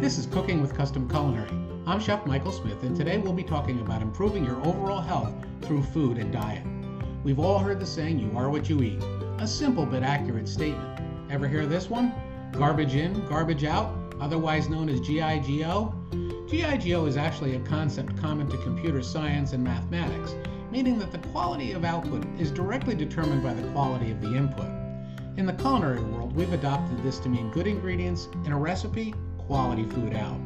This is Cooking with Custom Culinary. I'm Chef Michael Smith, and today we'll be talking about improving your overall health through food and diet. We've all heard the saying, you are what you eat. A simple but accurate statement. Ever hear this one? Garbage in, garbage out, otherwise known as GIGO? GIGO is actually a concept common to computer science and mathematics, meaning that the quality of output is directly determined by the quality of the input. In the culinary world, we've adopted this to mean good ingredients in a recipe, quality food out.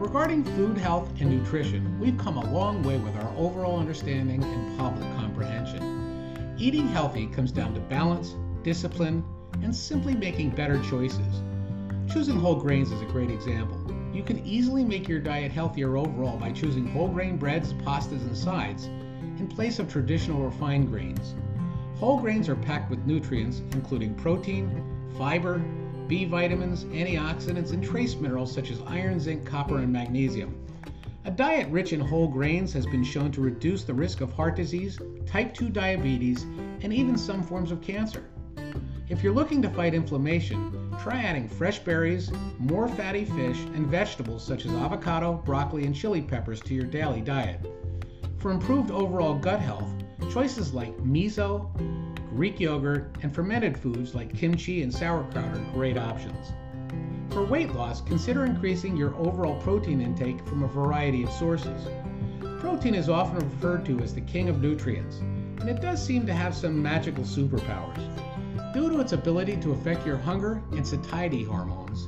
Regarding food health and nutrition, we've come a long way with our overall understanding and public comprehension. Eating healthy comes down to balance, discipline, and simply making better choices. Choosing whole grains is a great example. You can easily make your diet healthier overall by choosing whole grain breads, pastas, and sides in place of traditional refined grains. Whole grains are packed with nutrients including protein, fiber, B vitamins, antioxidants, and trace minerals such as iron, zinc, copper, and magnesium. A diet rich in whole grains has been shown to reduce the risk of heart disease, type 2 diabetes, and even some forms of cancer. If you're looking to fight inflammation, try adding fresh berries, more fatty fish, and vegetables such as avocado, broccoli, and chili peppers to your daily diet. For improved overall gut health, choices like miso, Greek yogurt, and fermented foods like kimchi and sauerkraut are great options. For weight loss, consider increasing your overall protein intake from a variety of sources. Protein is often referred to as the king of nutrients, and it does seem to have some magical superpowers. Due to its ability to affect your hunger and satiety hormones,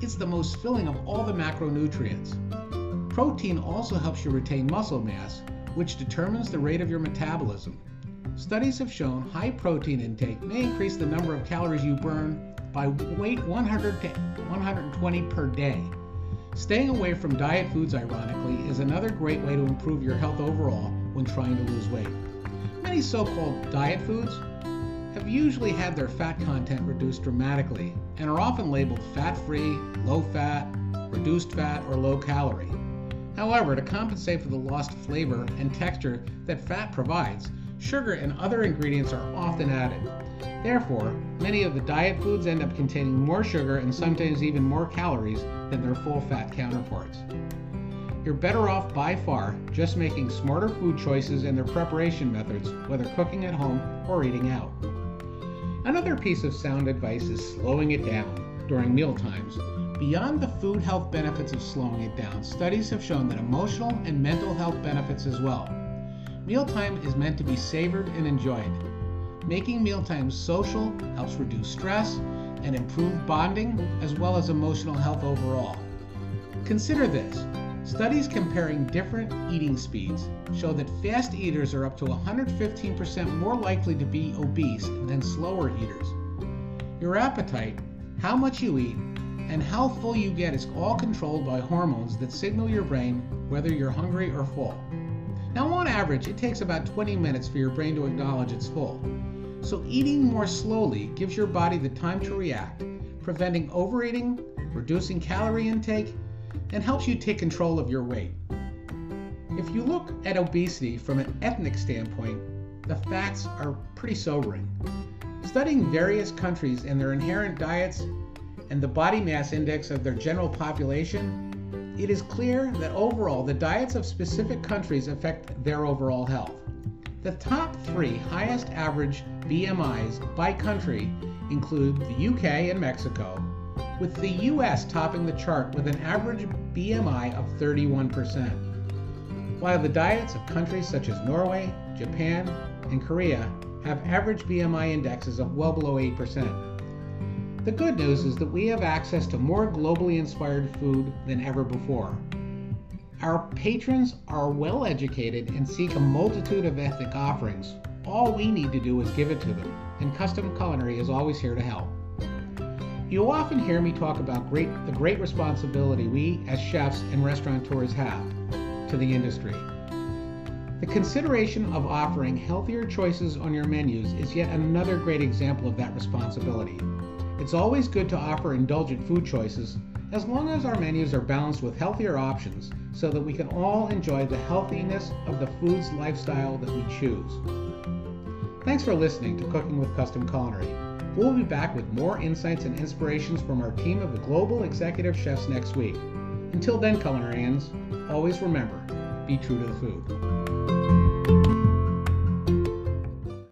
it's the most filling of all the macronutrients. Protein also helps you retain muscle mass, which determines the rate of your metabolism. Studies have shown high protein intake may increase the number of calories you burn by weight 100 to 120 per day. Staying away from diet foods, ironically, is another great way to improve your health overall when trying to lose weight. Many so called diet foods have usually had their fat content reduced dramatically and are often labeled fat free, low fat, reduced fat, or low calorie. However, to compensate for the lost flavor and texture that fat provides, sugar and other ingredients are often added. Therefore, many of the diet foods end up containing more sugar and sometimes even more calories than their full fat counterparts. You're better off by far just making smarter food choices and their preparation methods, whether cooking at home or eating out. Another piece of sound advice is slowing it down during meal times. Beyond the food health benefits of slowing it down, studies have shown that emotional and mental health benefits as well. Mealtime is meant to be savored and enjoyed. Making mealtime social helps reduce stress and improve bonding as well as emotional health overall. Consider this studies comparing different eating speeds show that fast eaters are up to 115% more likely to be obese than slower eaters. Your appetite, how much you eat, and how full you get is all controlled by hormones that signal your brain whether you're hungry or full. Now, on average, it takes about 20 minutes for your brain to acknowledge it's full. So, eating more slowly gives your body the time to react, preventing overeating, reducing calorie intake, and helps you take control of your weight. If you look at obesity from an ethnic standpoint, the facts are pretty sobering. Studying various countries and their inherent diets and the body mass index of their general population, it is clear that overall the diets of specific countries affect their overall health. The top three highest average BMIs by country include the UK and Mexico, with the US topping the chart with an average BMI of 31%. While the diets of countries such as Norway, Japan, and Korea have average BMI indexes of well below 8%. The good news is that we have access to more globally inspired food than ever before. Our patrons are well educated and seek a multitude of ethnic offerings. All we need to do is give it to them, and Custom Culinary is always here to help. You'll often hear me talk about great, the great responsibility we as chefs and restaurateurs have to the industry. The consideration of offering healthier choices on your menus is yet another great example of that responsibility. It's always good to offer indulgent food choices as long as our menus are balanced with healthier options so that we can all enjoy the healthiness of the foods lifestyle that we choose. Thanks for listening to Cooking with Custom Culinary. We'll be back with more insights and inspirations from our team of global executive chefs next week. Until then, culinarians, always remember be true to the food.